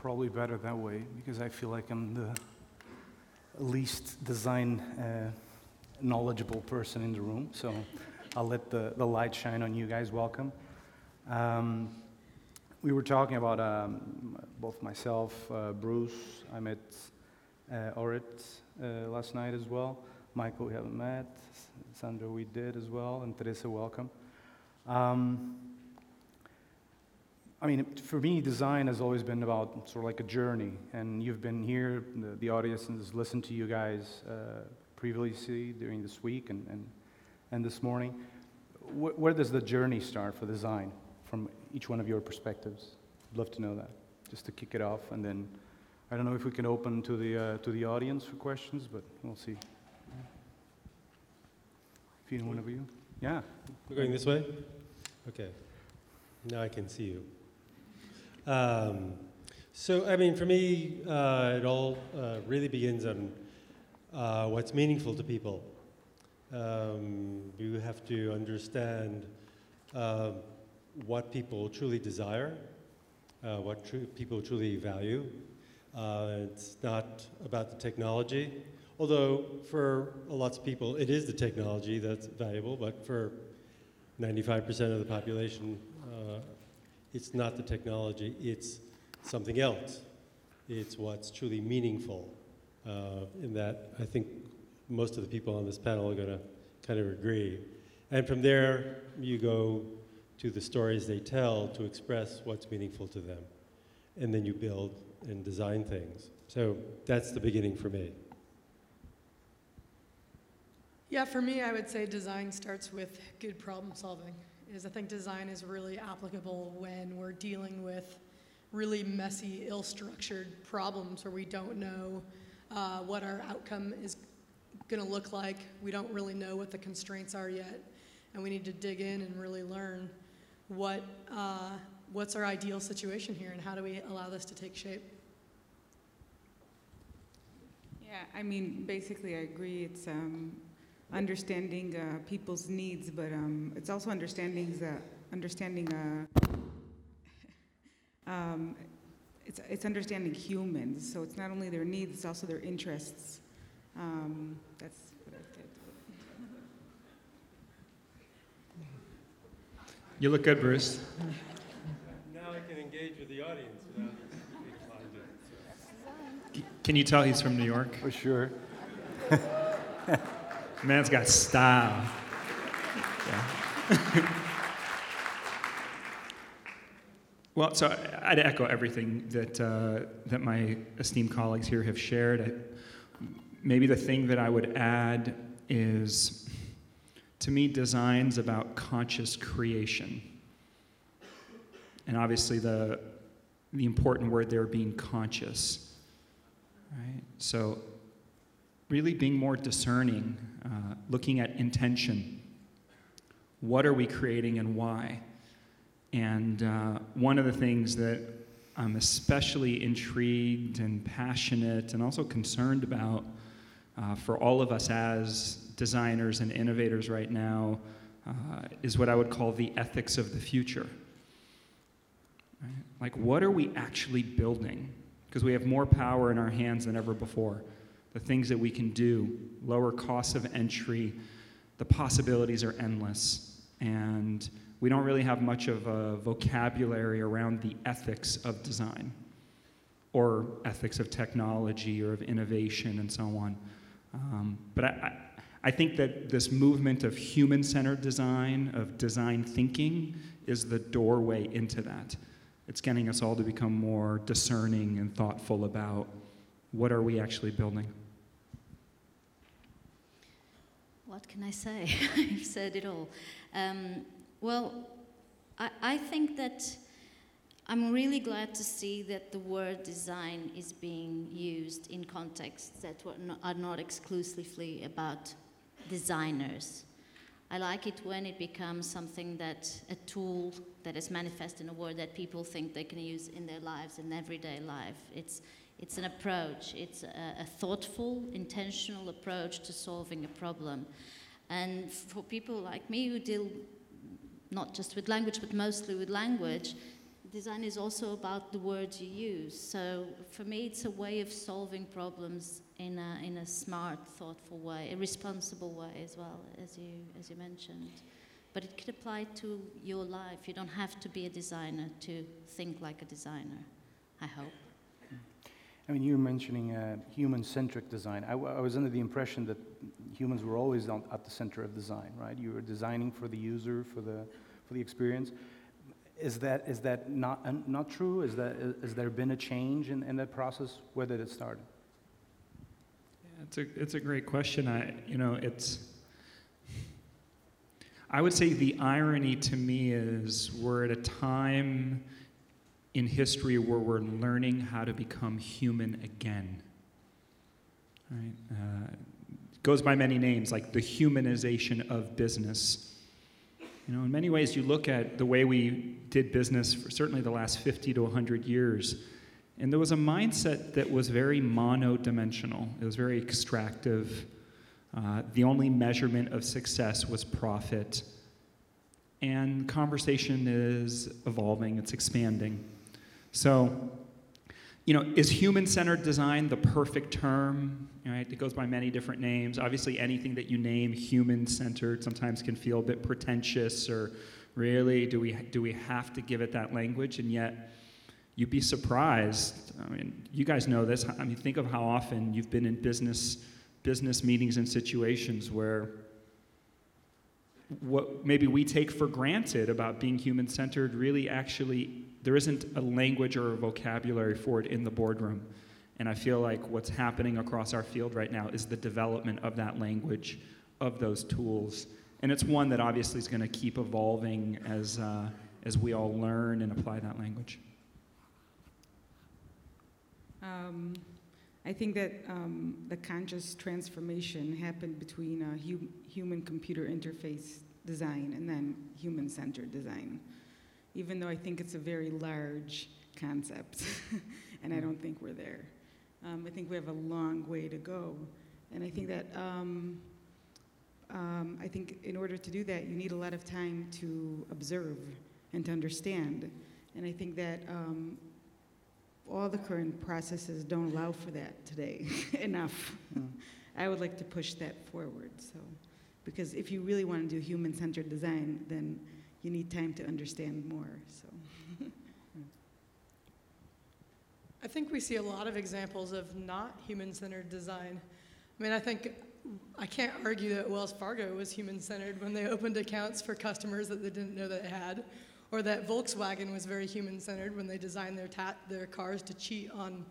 probably better that way because I feel like I'm the least design uh, knowledgeable person in the room. So I'll let the, the light shine on you guys. Welcome. Um, we were talking about um, both myself, uh, Bruce, I met uh, Orit uh, last night as well. Michael, we haven't met. Sandra, we did as well. And Teresa, welcome. Um, I mean, for me, design has always been about sort of like a journey. And you've been here, the, the audience has listened to you guys uh, previously during this week and, and, and this morning. Wh- where does the journey start for design from each one of your perspectives? I'd love to know that, just to kick it off. And then I don't know if we can open to the, uh, to the audience for questions, but we'll see. If you one of you. Yeah. We're going this way? Okay. Now I can see you. Um, so, I mean, for me, uh, it all uh, really begins on uh, what's meaningful to people. Um, you have to understand uh, what people truly desire, uh, what tru- people truly value. Uh, it's not about the technology, although for lots of people it is the technology that's valuable, but for 95% of the population, it's not the technology, it's something else. It's what's truly meaningful. Uh, in that, I think most of the people on this panel are going to kind of agree. And from there, you go to the stories they tell to express what's meaningful to them. And then you build and design things. So that's the beginning for me. Yeah, for me, I would say design starts with good problem solving. Is I think design is really applicable when we're dealing with really messy, ill-structured problems where we don't know uh, what our outcome is going to look like. We don't really know what the constraints are yet, and we need to dig in and really learn what uh, what's our ideal situation here and how do we allow this to take shape. Yeah, I mean, basically, I agree. It's um, understanding uh, people's needs, but um, it's also understanding that understanding. Uh, um, it's it's understanding humans. So it's not only their needs; it's also their interests. Um, that's what I did. You look good, Bruce. Now I can engage with the audience without being Can you tell he's from New York? For sure. Man's got style. Yeah. well, so I'd echo everything that, uh, that my esteemed colleagues here have shared. I, maybe the thing that I would add is to me, design's about conscious creation. And obviously, the, the important word there being conscious. Right? So, really being more discerning, uh, looking at intention. What are we creating and why? And uh, one of the things that I'm especially intrigued and passionate and also concerned about uh, for all of us as designers and innovators right now uh, is what I would call the ethics of the future. Right? Like, what are we actually building? Because we have more power in our hands than ever before. The things that we can do, lower costs of entry, the possibilities are endless. And we don't really have much of a vocabulary around the ethics of design or ethics of technology or of innovation and so on. Um, but I, I, think that this movement of human centered design, of design thinking, is the doorway into that. It's getting us all to become more discerning and thoughtful about what are we actually building. What can I say? I've said it all. Um, well, I, I think that I'm really glad to see that the word design is being used in contexts that are not exclusively about designers. I like it when it becomes something that a tool that is manifest in a word that people think they can use in their lives, in everyday life. It's, it's an approach, it's a, a thoughtful, intentional approach to solving a problem. And for people like me who deal not just with language, but mostly with language, design is also about the words you use. So for me, it's a way of solving problems in a, in a smart, thoughtful way, a responsible way as well, as you, as you mentioned. But it could apply to your life. You don't have to be a designer to think like a designer, I hope. I mean, you were mentioning uh, human-centric design. I, was under the impression that humans were always on, at the center of design, right? You were designing for the user, for the, for the experience. Is that, is that not, uh, not true? Is that, is, has there been a change in, in that process? Where did it start? Yeah, It's a, it's a great question. I, you know, it's, I would say the irony to me is we're at a time in history where we're learning how to become human again. Uh, it goes by many names, like the humanization of business. You know, in many ways, you look at the way we did business for certainly the last 50 to 100 years, and there was a mindset that was very mono-dimensional. It was very extractive. Uh, the only measurement of success was profit. And conversation is evolving, it's expanding. So, you know, is human centered design the perfect term? Right? It goes by many different names. Obviously, anything that you name human centered sometimes can feel a bit pretentious or really, do we, do we have to give it that language? And yet, you'd be surprised. I mean, you guys know this. I mean, think of how often you've been in business business meetings and situations where what maybe we take for granted about being human centered really actually there isn't a language or a vocabulary for it in the boardroom. And I feel like what's happening across our field right now is the development of that language, of those tools. And it's one that obviously is going to keep evolving as, uh, as we all learn and apply that language. Um, I think that um, the conscious transformation happened between uh, hu- human computer interface design and then human centered design. Even though I think it's a very large concept, and I don't think we're there. Um, I think we have a long way to go. And I think that um, um, I think in order to do that, you need a lot of time to observe and to understand. And I think that um, all the current processes don't allow for that today enough. Mm. I would like to push that forward. So, because if you really want to do human-centered design, then you need time to understand more. So, I think we see a lot of examples of not human centered design. I mean, I think I can't argue that Wells Fargo was human centered when they opened accounts for customers that they didn't know they had, or that Volkswagen was very human centered when they designed their, ta- their cars to cheat on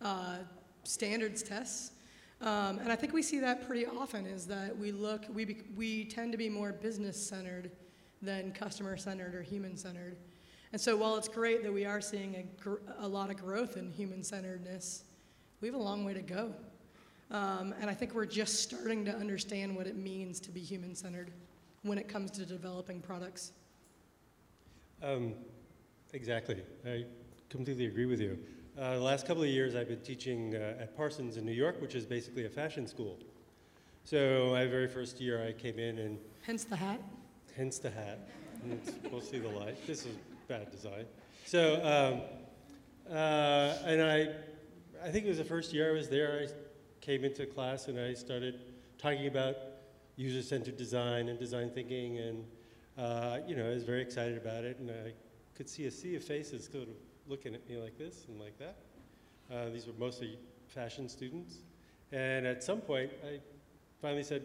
uh, standards tests. Um, and I think we see that pretty often is that we look, we, be, we tend to be more business centered than customer centered or human centered. And so while it's great that we are seeing a, gr- a lot of growth in human centeredness, we have a long way to go. Um, and I think we're just starting to understand what it means to be human centered when it comes to developing products. Um, exactly. I completely agree with you. Uh, the last couple of years, I've been teaching uh, at Parsons in New York, which is basically a fashion school. So my very first year, I came in and Hence the hat. Hence the hat. And we'll see the light. This is bad design. So, um, uh, and I, I think it was the first year I was there. I came into class and I started talking about user-centered design and design thinking, and uh, you know, I was very excited about it. And I could see a sea of faces sort of looking at me like this and like that. Uh, these were mostly fashion students. And at some point, I finally said,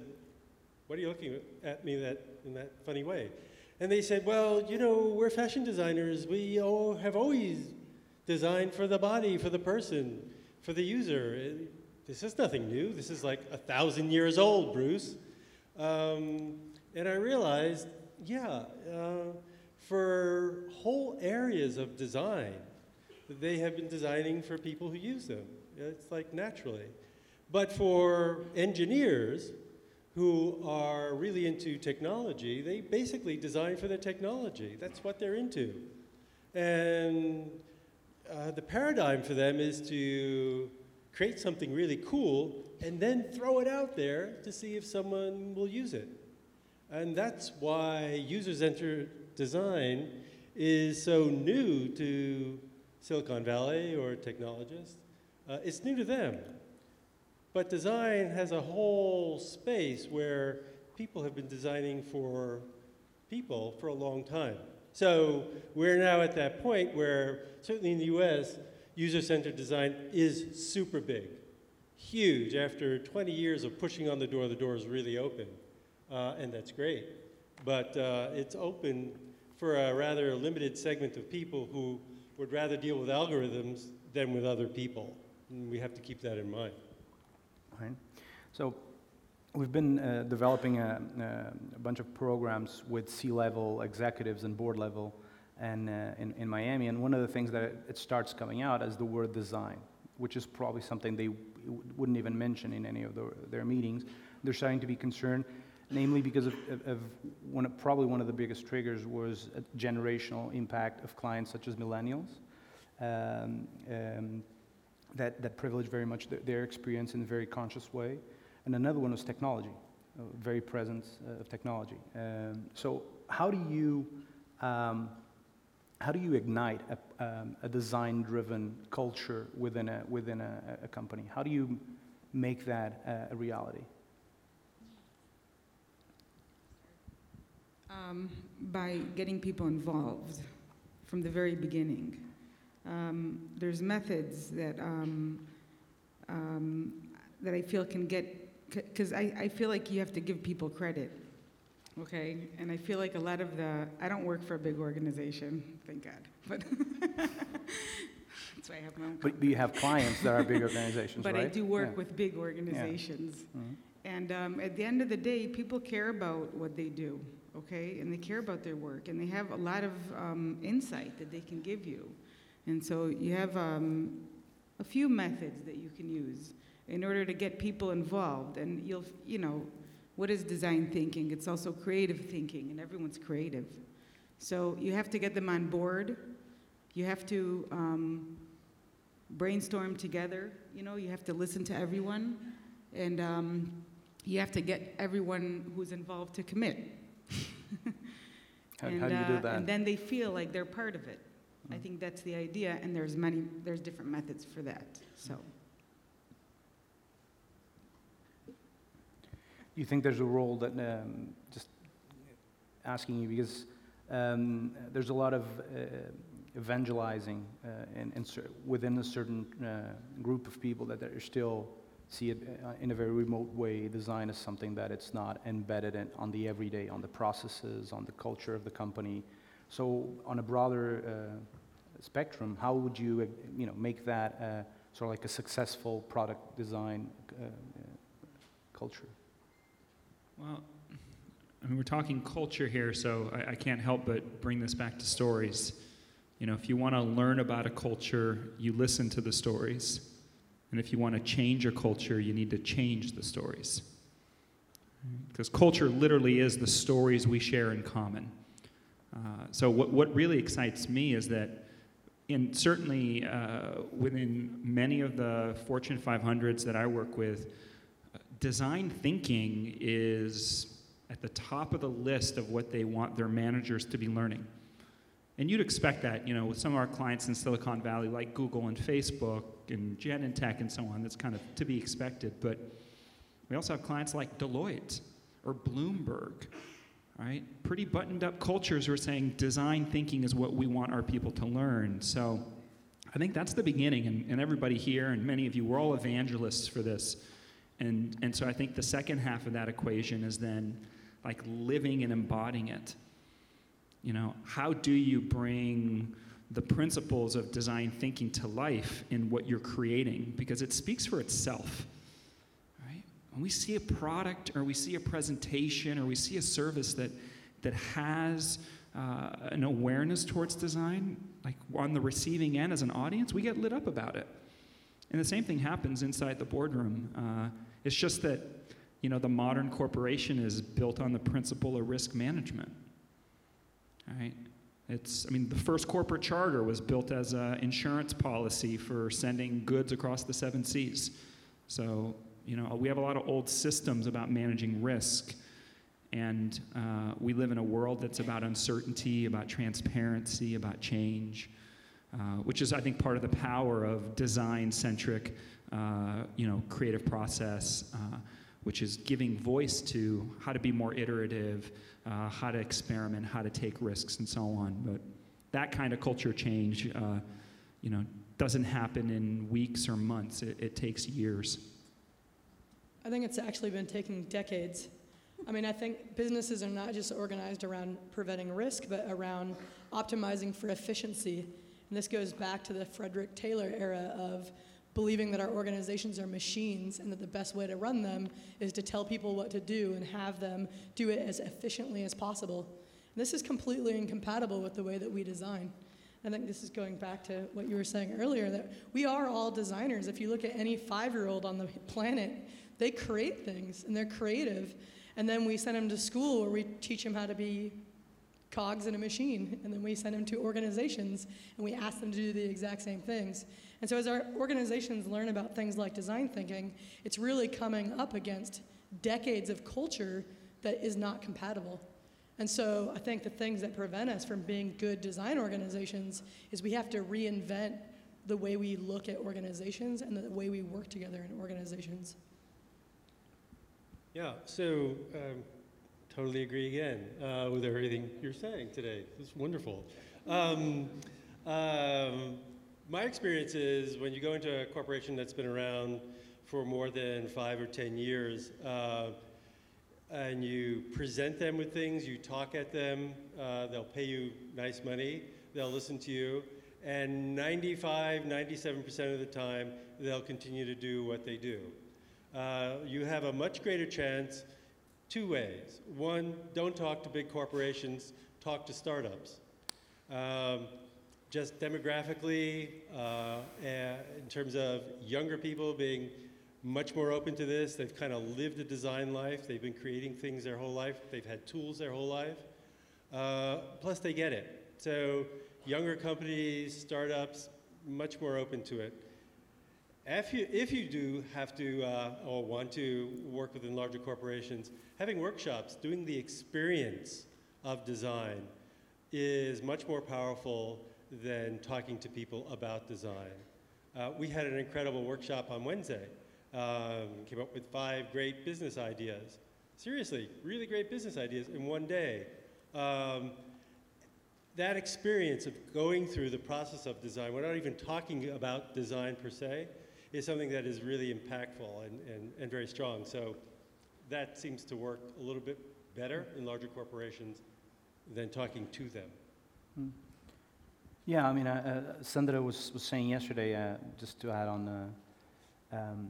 "What are you looking at me that in that funny way?" And they said, Well, you know, we're fashion designers. We all have always designed for the body, for the person, for the user. Uh, This is nothing new. This is like a thousand years old, Bruce. Um, and I realized, yeah, uh, for whole areas of design, they have been designing for people who use them. It's like naturally. But for engineers, who are really into technology, they basically design for the technology. That's what they're into. And uh, the paradigm for them is to create something really cool and then throw it out there to see if someone will use it. And that's why user centered design is so new to Silicon Valley or technologists. Uh, it's new to them. But design has a whole space where people have been designing for people for a long time. So we're now at that point where, certainly in the US, user centered design is super big, huge. After 20 years of pushing on the door, the door is really open. Uh, and that's great. But uh, it's open for a rather limited segment of people who would rather deal with algorithms than with other people. And we have to keep that in mind. Right. So we've been uh, developing a, a bunch of programs with C-level executives and board level and uh, in, in Miami, and one of the things that it starts coming out is the word design, which is probably something they w- wouldn't even mention in any of the, their meetings. They're starting to be concerned, namely because of, of, of one, of- probably one of the biggest triggers was generational impact of clients such as millennials. Um, um, that, that privilege very much their, their experience in a very conscious way. And another one was technology, uh, very presence uh, of technology. Um, so how do you, um, how do you ignite a, um, a design-driven culture within a, within a, a company? How do you make that uh, a reality? Um, by getting people involved from the very beginning. Um, there's methods that um, um, that I feel can get because I, I feel like you have to give people credit, okay? And I feel like a lot of the I don't work for a big organization, thank God, but that's why I have my own. But you have clients that are big organizations, But right? I do work Yeah. with big organizations. Mhm. And um, at the end of the day, people care about what they do, okay? And they care about their work, and they have a lot of um, insight that they can give you. And so you have um, a few methods that you can use in order to get people involved. And you'll, you know, what is design thinking? It's also creative thinking, and everyone's creative. So you have to get them on board. You have to um, brainstorm together. You know, you have to listen to everyone, and um, you have to get everyone who's involved to commit. How, and, how do you uh, do that? And then they feel like they're part of it. I Mm. think that's the idea, and there's many, there's different methods for that. So Do you think there's a role that, um, just asking you, because um, there's a lot of uh, evangelizing uh, cer- within a certain uh, group of people that are still see it uh, in a very remote way, design is something that it's not embedded in, on the everyday, on the processes, on the culture of the company. So on a broader uh, spectrum, how would you, uh, you know, make that uh, sort of like a successful product design uh, uh, culture? Well, I mean, we're talking culture here, so I, I can't help but bring this back to stories. You know, if you want to learn about a culture, you listen to the stories. And if you want to change a culture, you need to change the stories. Because culture literally is the stories we share in common. Uh, so, what, what really excites me is that, in certainly uh, within many of the Fortune 500s that I work with, design thinking is at the top of the list of what they want their managers to be learning. And you'd expect that, you know, with some of our clients in Silicon Valley, like Google and Facebook and Genentech and so on, that's kind of to be expected. But we also have clients like Deloitte or Bloomberg, right? Pretty buttoned up cultures who are saying design thinking is what we want our people to learn. So I think that's the beginning. And, and everybody here, and many of you, we're all evangelists for this. And, and so I think the second half of that equation is then like living and embodying it. You know, how do you bring the principles of design thinking to life in what you're creating? Because it speaks for itself? When we see a product or we see a presentation or we see a service that, that has uh, an awareness towards design, like on the receiving end as an audience, we get lit up about it. And the same thing happens inside the boardroom. Uh, it's just that, you know, the modern corporation is built on the principle of risk management. Right? It's, I mean, the first corporate charter was built as an insurance policy for sending goods across the seven seas. So, you know, we have a lot of old systems about managing risk. And uh, we live in a world that's about uncertainty, about transparency, about change, uh, which is, I think, part of the power of design-centric, uh, you know, creative process, uh, which is giving voice to how to be more iterative, uh, how to experiment, how to take risks, and so on. But that kind of culture change, uh, you know, doesn't happen in weeks or months. It, it takes years. I think it's actually been taking decades. I mean, I think businesses are not just organized around preventing risk, but around optimizing for efficiency. And this goes back to the Frederick Taylor era of believing that our organizations are machines and that the best way to run them is to tell people what to do and have them do it as efficiently as possible. And this is completely incompatible with the way that we design. I think this is going back to what you were saying earlier that we are all designers. If you look at any five year old on the planet, they create things and they're creative. And then we send them to school where we teach them how to be cogs in a machine. And then we send them to organizations and we ask them to do the exact same things. And so as our organizations learn about things like design thinking, it's really coming up against decades of culture that is not compatible. And so I think the things that prevent us from being good design organizations is we have to reinvent the way we look at organizations and the way we work together in organizations. Yeah, so um, totally agree again uh, with everything you're saying today. It's wonderful. Um, um, my experience is when you go into a corporation that's been around for more than five or ten years, uh, and you present them with things, you talk at them, uh, they'll pay you nice money, they'll listen to you, and 95, 97% of the time, they'll continue to do what they do. Uh, you have a much greater chance two ways. One, don't talk to big corporations, talk to startups. Um, just demographically, uh, in terms of younger people being much more open to this, they've kind of lived a design life, they've been creating things their whole life, they've had tools their whole life. Uh, plus, they get it. So, younger companies, startups, much more open to it. If you, if you do have to uh, or want to work within larger corporations, having workshops, doing the experience of design is much more powerful than talking to people about design. Uh, we had an incredible workshop on Wednesday. Um, came up with five great business ideas. Seriously, really great business ideas in one day. Um, that experience of going through the process of design, we're not even talking about design per se, is something that is really impactful and, and, and very strong. So that seems to work a little bit better in larger corporations than talking to them. Hmm. Yeah, I mean, uh, uh, Sandra was, was saying yesterday, uh, just to add on, uh, um,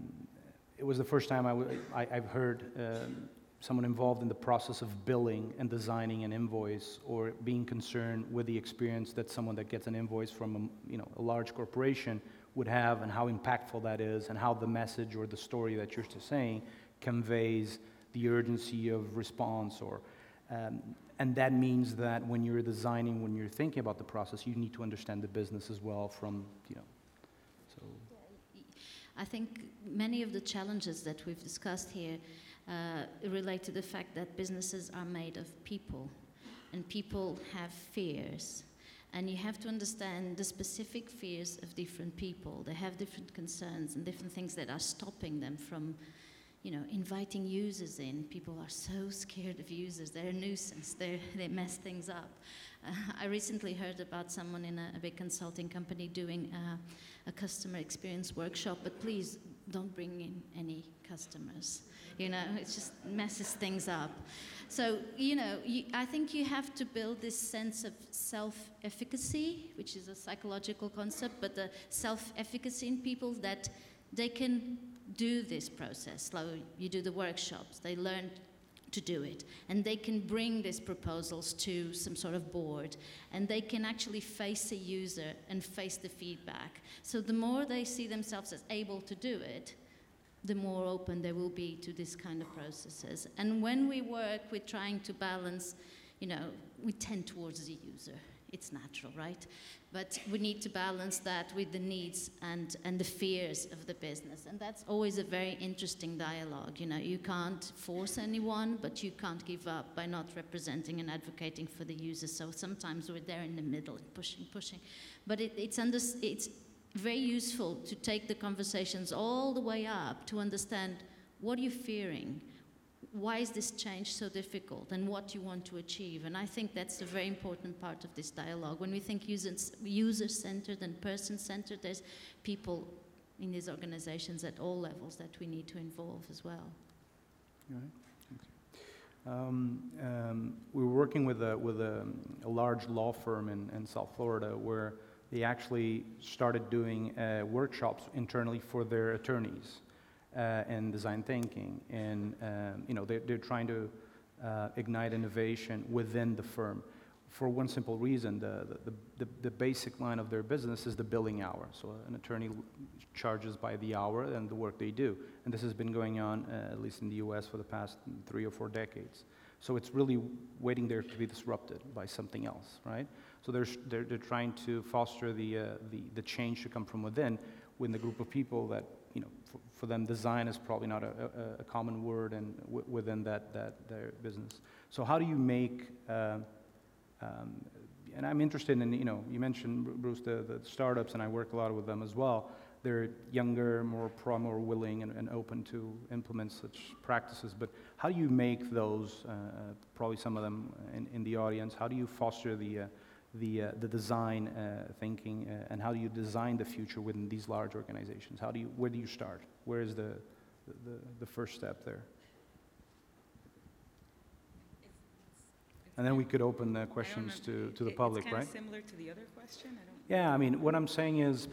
it was the first time I w- I, I've heard um, someone involved in the process of billing and designing an invoice or being concerned with the experience that someone that gets an invoice from a, you know, a large corporation would have and how impactful that is and how the message or the story that you're just saying conveys the urgency of response or um, and that means that when you're designing when you're thinking about the process you need to understand the business as well from you know so I think many of the challenges that we've discussed here uh, relate to the fact that businesses are made of people and people have fears and you have to understand the specific fears of different people. They have different concerns and different things that are stopping them from, you know, inviting users in. People are so scared of users. They're a nuisance. They're, they mess things up. Uh, I recently heard about someone in a, a big consulting company doing uh, a customer experience workshop, but please don't bring in any customers. You know, it just messes things up. So, you know, you, I think you have to build this sense of self efficacy, which is a psychological concept, but the self efficacy in people that they can do this process. Like you do the workshops, they learn to do it. And they can bring these proposals to some sort of board. And they can actually face a user and face the feedback. So the more they see themselves as able to do it, the more open they will be to this kind of processes. And when we work with trying to balance, you know, we tend towards the user It's natural, right? But we need to balance that with the needs and, and the fears of the business. And that's always a very interesting dialogue. You know, you can't force anyone, but you can't give up by not representing and advocating for the users. So sometimes we're there in the middle pushing, pushing. But it, it's, under, it's very useful to take the conversations all the way up to understand what are you fearing? Why is this change so difficult? And what do you want to achieve? And I think that's a very important part of this dialogue. When we think user centered and person centered, there's people in these organizations at all levels that we need to involve as well. All right. Um, um, we were working with a, with a, a large law firm in, in South Florida where they actually started doing uh, workshops internally for their attorneys and design thinking. And um, you know, they're, they're trying to uh, ignite innovation within the firm for one simple reason. The, the, the, the, basic line of their business is the billing hour. So an attorney charges by the hour and the work they do. And this has been going on, uh, at least in the US, for the past three or four decades. So it's really waiting there to be disrupted by something else, right? So they're, they're, they're trying to foster the, uh, the, the change to come from within within the group of people that for, for them, design is probably not a, a, a common word and w- within that, that their business. So how do you make, uh, um, and I'm interested in, you know, you mentioned, Bruce, the, the startups, and I work a lot with them as well. They're younger, more pro, more willing, and, and open to implement such practices. But how do you make those, uh, probably some of them in, in the audience, how do you foster the, uh, the, uh, the design uh, thinking uh, and how do you design the future within these large organizations? How do you, where do you start? Where is the, the, the first step there? And then we could open the questions to, to the public, right? Similar to the other question. I don't. Yeah, I mean, what I'm saying is,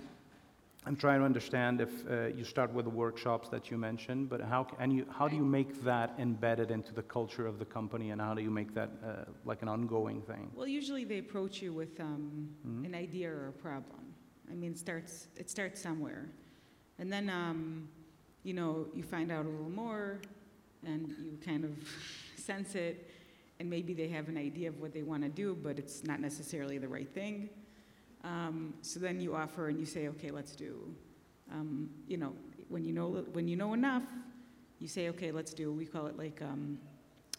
I'm trying to understand if uh, you start with the workshops that you mentioned, but how, and you, how do you make that embedded into the culture of the company, and how do you make that uh, like an ongoing thing? Well, usually they approach you with um, Mhm. an idea or a problem. I mean, it starts it starts somewhere, and then um, you know you find out a little more, and you kind of sense it, and maybe they have an idea of what they want to do, but it's not necessarily the right thing. Um, so then you offer and you say, okay, let's do. Um, you know, when you know when you know enough, you say, okay, let's do. We call it like um,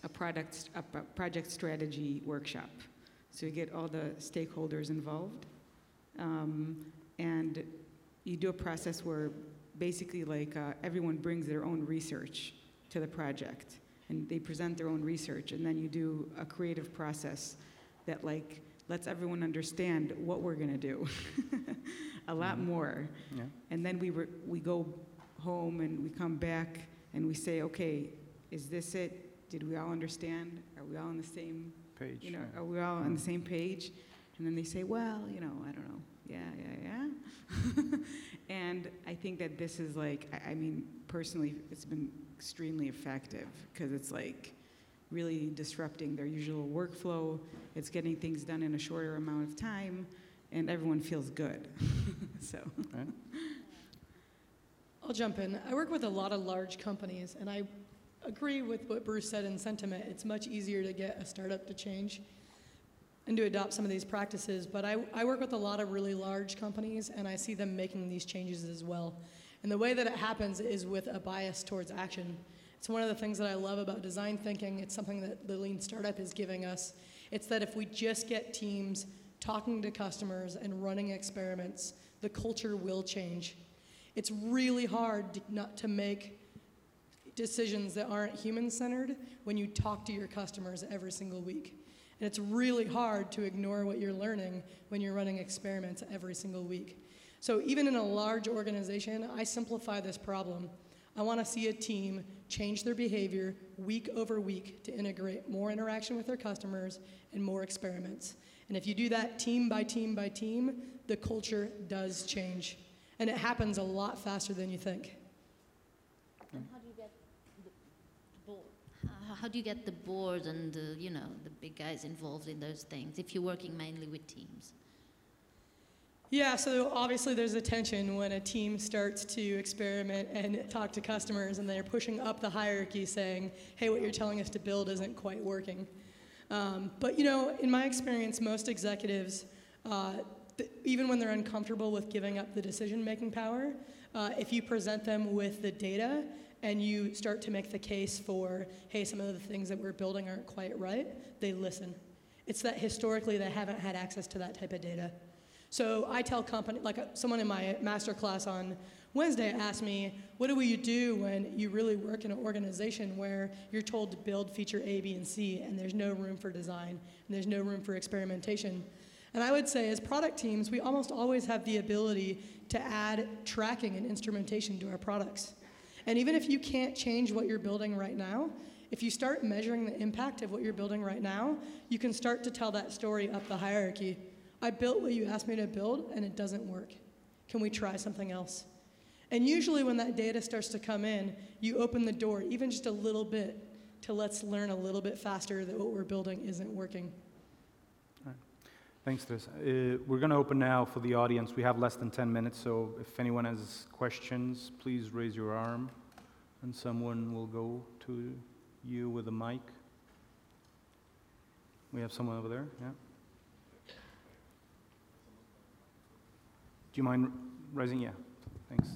a product a project strategy workshop. So you get all the stakeholders involved, um, and you do a process where basically like uh, everyone brings their own research to the project, and they present their own research, and then you do a creative process that like lets everyone understand what we're going to do a lot Mhm. more Yeah. and then we, re- we go home and we come back and we say okay is this it did we all understand are we all on the same Page. you know yeah. are we all on the Mm. same page and then they say well you know i don't know yeah yeah yeah and i think that this is like I, I mean personally it's been extremely effective because it's like really disrupting their usual workflow it's getting things done in a shorter amount of time and everyone feels good so I'll jump in. I work with a lot of large companies, and I agree with what Bruce said in sentiment. It's much easier to get a startup to change and to adopt some of these practices. But I, I work with a lot of really large companies, and I see them making these changes as well. And the way that it happens is with a bias towards action. It's one of the things that I love about design thinking. It's something that the Lean Startup is giving us. It's that if we just get teams talking to customers and running experiments, the culture will change. It's really hard not to make decisions that aren't human centered when you talk to your customers every single week. And it's really hard to ignore what you're learning when you're running experiments every single week. So, even in a large organization, I simplify this problem. I want to see a team change their behavior week over week to integrate more interaction with their customers and more experiments. And if you do that team by team by team, the culture does change. And it happens a lot faster than you think. How do you get the board? How, how do you get the board and the, you know the big guys involved in those things if you're working mainly with teams? Yeah, so obviously there's a tension when a team starts to experiment and talk to customers and they're pushing up the hierarchy saying, hey, what you're telling us to build isn't quite working. Um, but you know, in my experience, most executives, uh, th- even when they're uncomfortable with giving up the decision-making power, uh, if you present them with the data and you start to make the case for, hey, some of the things that we're building aren't quite right, they listen. It's that historically they haven't had access to that type of data. So I tell company, like uh, someone in my master class on Wednesday asked me, what do you do when you really work in an organization where you're told to build feature A, B, and C, and there's no room for design, and there's no room for experimentation? And I would say, as product teams, we almost always have the ability to add tracking and instrumentation to our products. And even if you can't change what you're building right now, if you start measuring the impact of what you're building right now, you can start to tell that story up the hierarchy. I built what you asked me to build, and it doesn't work. Can we try something else? And usually, when that data starts to come in, you open the door even just a little bit to let's learn a little bit faster that what we're building isn't working. Thanks, Teresa. Uh, we're going to open now for the audience. We have less than 10 minutes, so if anyone has questions, please raise your arm, and someone will go to you with a mic. We have someone over there, yeah? You mind raising? Yeah, thanks.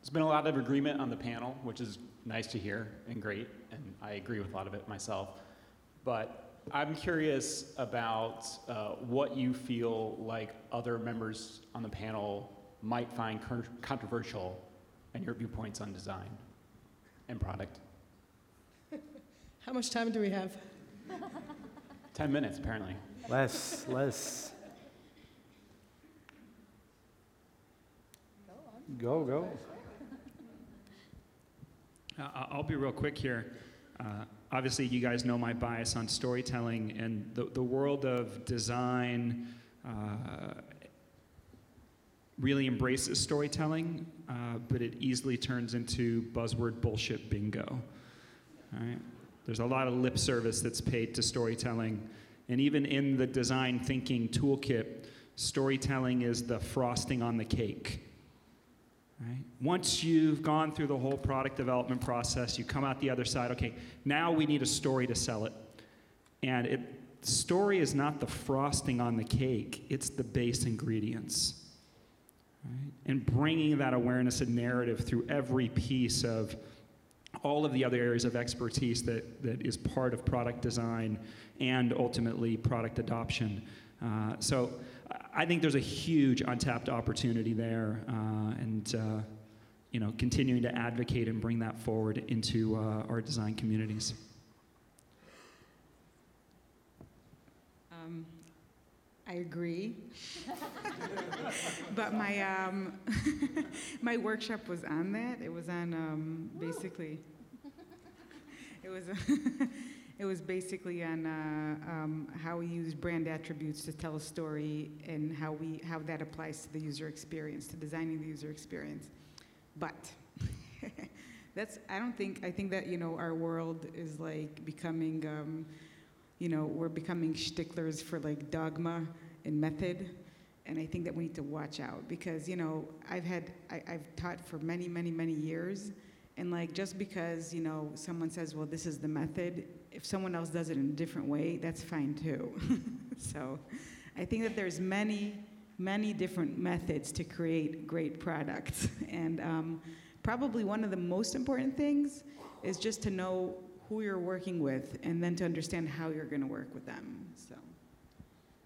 There's been a lot of agreement on the panel, which is nice to hear and great, and I agree with a lot of it myself. But I'm curious about uh, what you feel like other members on the panel might find con- controversial and your viewpoints on design and product. How much time do we have? 10 minutes, apparently. Less, less. Go, go. Uh, I- I'll be real quick here. Uh, obviously, you guys know my bias on storytelling, and the, the world of design uh, really embraces storytelling, uh, but it easily turns into buzzword bullshit bingo. There's a lot of lip service that's paid to storytelling, and even in the design thinking toolkit, storytelling is the frosting on the cake. Right? Once you've gone through the whole product development process, you come out the other side, okay, now we need a story to sell it. And it, story is not the frosting on the cake, it's the base ingredients. Right? And bringing that awareness and narrative through every piece of all of the other areas of expertise that, that is part of product design and ultimately product adoption. Uh, so I think there's a huge untapped opportunity there, uh, and uh, you know, continuing to advocate and bring that forward into uh, our design communities. Um, I agree. but my um, my workshop was on that. It was on um, basically. It was it was basically on uh, um, how we use brand attributes to tell a story and how we how that applies to the user experience, to designing the user experience. But that's I don't think I think that you know our world is like becoming. Um, you know, we're becoming sticklers for like dogma and method. And I think that we need to watch out because, you know, I've had, I, I've taught for many, many, many years. And like, just because, you know, someone says, well, this is the method, if someone else does it in a different way, that's fine too. so I think that there's many, many different methods to create great products. And um, probably one of the most important things is just to know who you're working with and then to understand how you're going to work with them. So.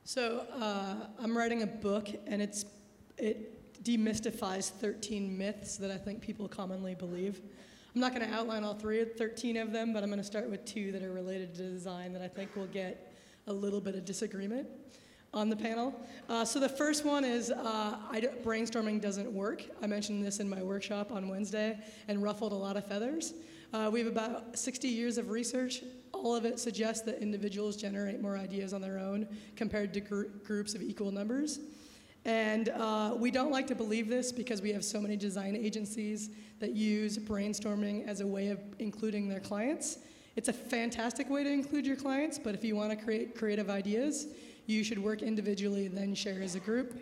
So uh, I'm writing a book, and it's it demystifies 13 myths that I think people commonly believe. I'm not going to outline all three, 13 of them, but I'm going to start with two that are related to design that I think will get a little bit of disagreement on the panel. Uh, so the first one is uh, brainstorming doesn't work. I mentioned this in my workshop on Wednesday and ruffled a lot of feathers. Uh, we have about 60 years of research. All of it suggests that individuals generate more ideas on their own compared to gr- groups of equal numbers. And uh, we don't like to believe this because we have so many design agencies that use brainstorming as a way of including their clients. It's a fantastic way to include your clients, but if you want to create creative ideas, you should work individually, and then share as a group.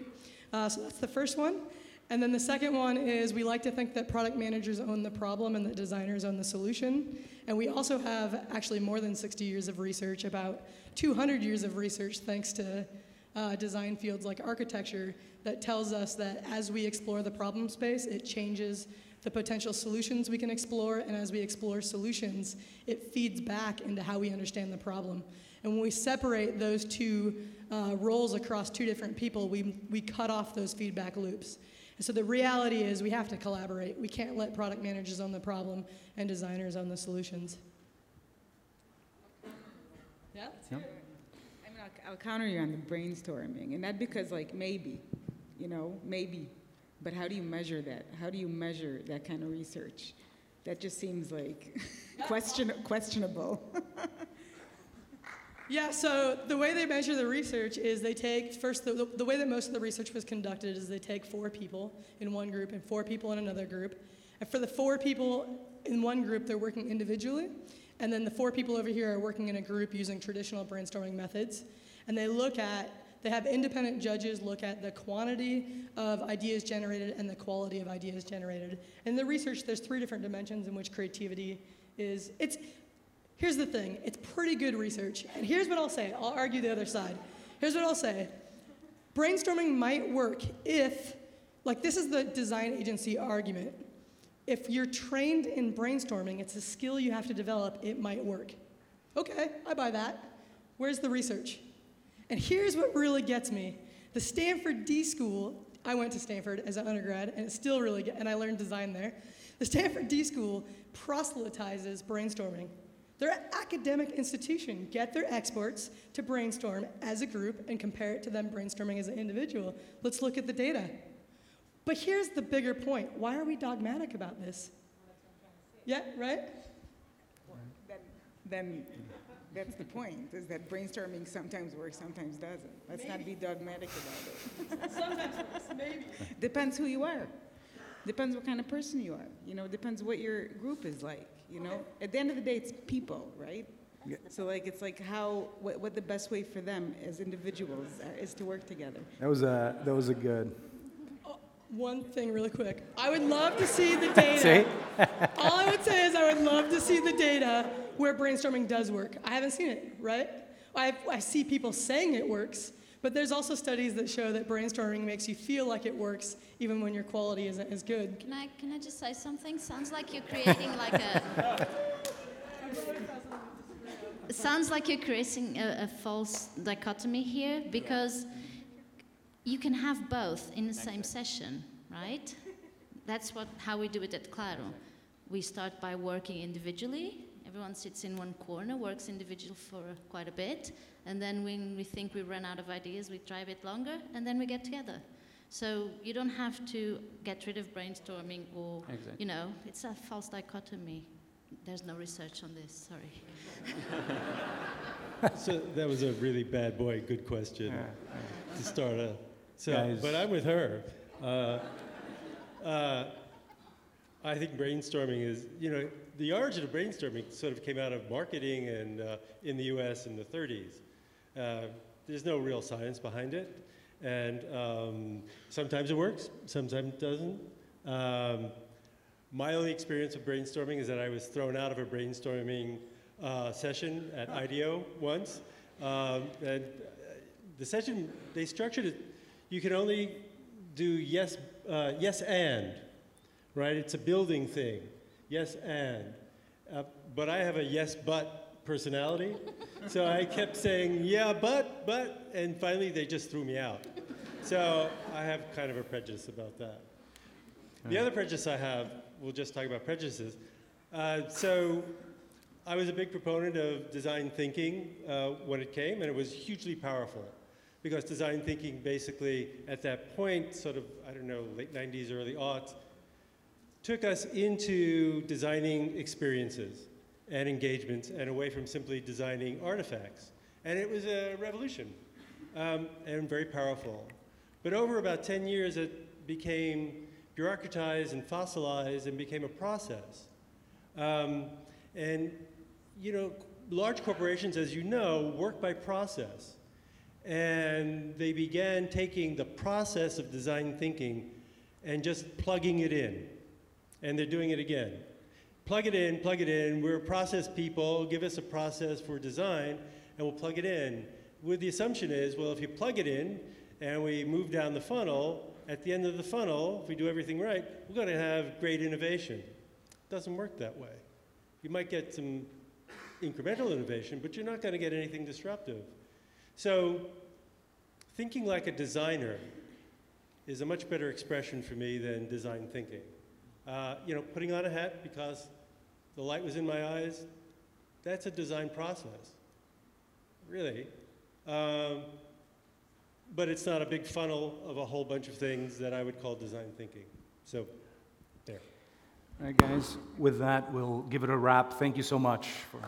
Uh, so that's the first one. And then the second one is we like to think that product managers own the problem and that designers own the solution. And we also have actually more than 60 years of research, about 200 years of research, thanks to uh, design fields like architecture, that tells us that as we explore the problem space, it changes the potential solutions we can explore. And as we explore solutions, it feeds back into how we understand the problem. And when we separate those two uh, roles across two different people, we, we cut off those feedback loops. And so the reality is we have to collaborate. We can't let product managers own the problem and designers own the solutions. Yeah? I mean, I'll, counter you on the brainstorming, and that because, like, maybe, you know, maybe. But how do you measure that? How do you measure that kind of research? That just seems like question, questionable. Yeah, so the way they measure the research is they take, first, the, the way that most of the research was conducted is they take four people in one group and four people in another group. And for the four people in one group, they're working individually. And then the four people over here are working in a group using traditional brainstorming methods. And they look at, they have independent judges look at the quantity of ideas generated and the quality of ideas generated. In the research, there's three different dimensions in which creativity is, it's, Here's the thing it's pretty good research. And here's what I'll say I'll argue the other side. Here's what I'll say brainstorming might work if, like, this is the design agency argument. If you're trained in brainstorming, it's a skill you have to develop, it might work. Okay, I buy that. Where's the research? And here's what really gets me the Stanford D School, I went to Stanford as an undergrad, and it still really, get, and I learned design there. The Stanford D School proselytizes brainstorming. They're an academic institution. Get their experts to brainstorm as a group and compare it to them brainstorming as an individual. Let's look at the data. But here's the bigger point why are we dogmatic about this? Yeah, right? then, then that's the point, is that brainstorming sometimes works, sometimes doesn't. Let's not be dogmatic about it. Sometimes works, maybe. Depends who you are. Depends what kind of person you are. You know, depends what your group is like. You know, at the end of the day, it's people, right? Yeah. So like, it's like how what, what the best way for them as individuals uh, is to work together. That was a, that was a good. One thing, really quick. I would love to see the data. See? All I would say is I would love to see the data where brainstorming does work. I haven't seen it, right? I, I see people saying it works, but there's also studies that show that brainstorming makes you feel like it works even when your quality isn't as good. Can I, can I just say something? Sounds like you're creating like a. Sounds like you're creating a, a false dichotomy here because you can have both in the same session, right? That's what, how we do it at Claro. We start by working individually. Everyone sits in one corner, works individual for quite a bit, and then when we think we run out of ideas, we try a bit longer, and then we get together. So you don't have to get rid of brainstorming or, Exactly. you know, it's a false dichotomy. There's no research on this, sorry. So that was a really bad boy, good question Yeah. to start a. So, Guys. but I'm with her. Uh, uh, I think brainstorming is, you know, the origin of brainstorming sort of came out of marketing and uh, in the U.S. in the 30s. Uh, there's no real science behind it, and um, sometimes it works, sometimes it doesn't. Um, my only experience of brainstorming is that I was thrown out of a brainstorming uh, session at IDEO once. Um, and uh, the session, they structured it, you can only do yes, uh, yes and, right? It's a building thing, yes and. Uh, but I have a yes but personality, so I kept saying yeah but, but, and finally they just threw me out. So I have kind of a prejudice about that. The other prejudice I have, we'll just talk about prejudices. Uh, so I was a big proponent of design thinking uh, when it came, and it was hugely powerful because design thinking basically, at that point, sort of, I don't know, late 90s, early aughts, took us into designing experiences and engagements and away from simply designing artifacts. And it was a revolution um, and very powerful. But over about 10 years, it became bureaucratized and fossilized and became a process. Um, and, you know, large corporations, as you know, work by process. And they began taking the process of design thinking and just plugging it in. And they're doing it again. Plug it in, plug it in. We're process people. Give us a process for design, and we'll plug it in. With the assumption is, well, if you plug it in and we move down the funnel, at the end of the funnel, if we do everything right, we're going to have great innovation. It doesn't work that way. You might get some incremental innovation, but you're not going to get anything disruptive. So, thinking like a designer is a much better expression for me than design thinking. Uh, you know, putting on a hat because the light was in my eyes, that's a design process, really. Um, but it's not a big funnel of a whole bunch of things that I would call design thinking. So, there. All right, guys, with that, we'll give it a wrap. Thank you so much for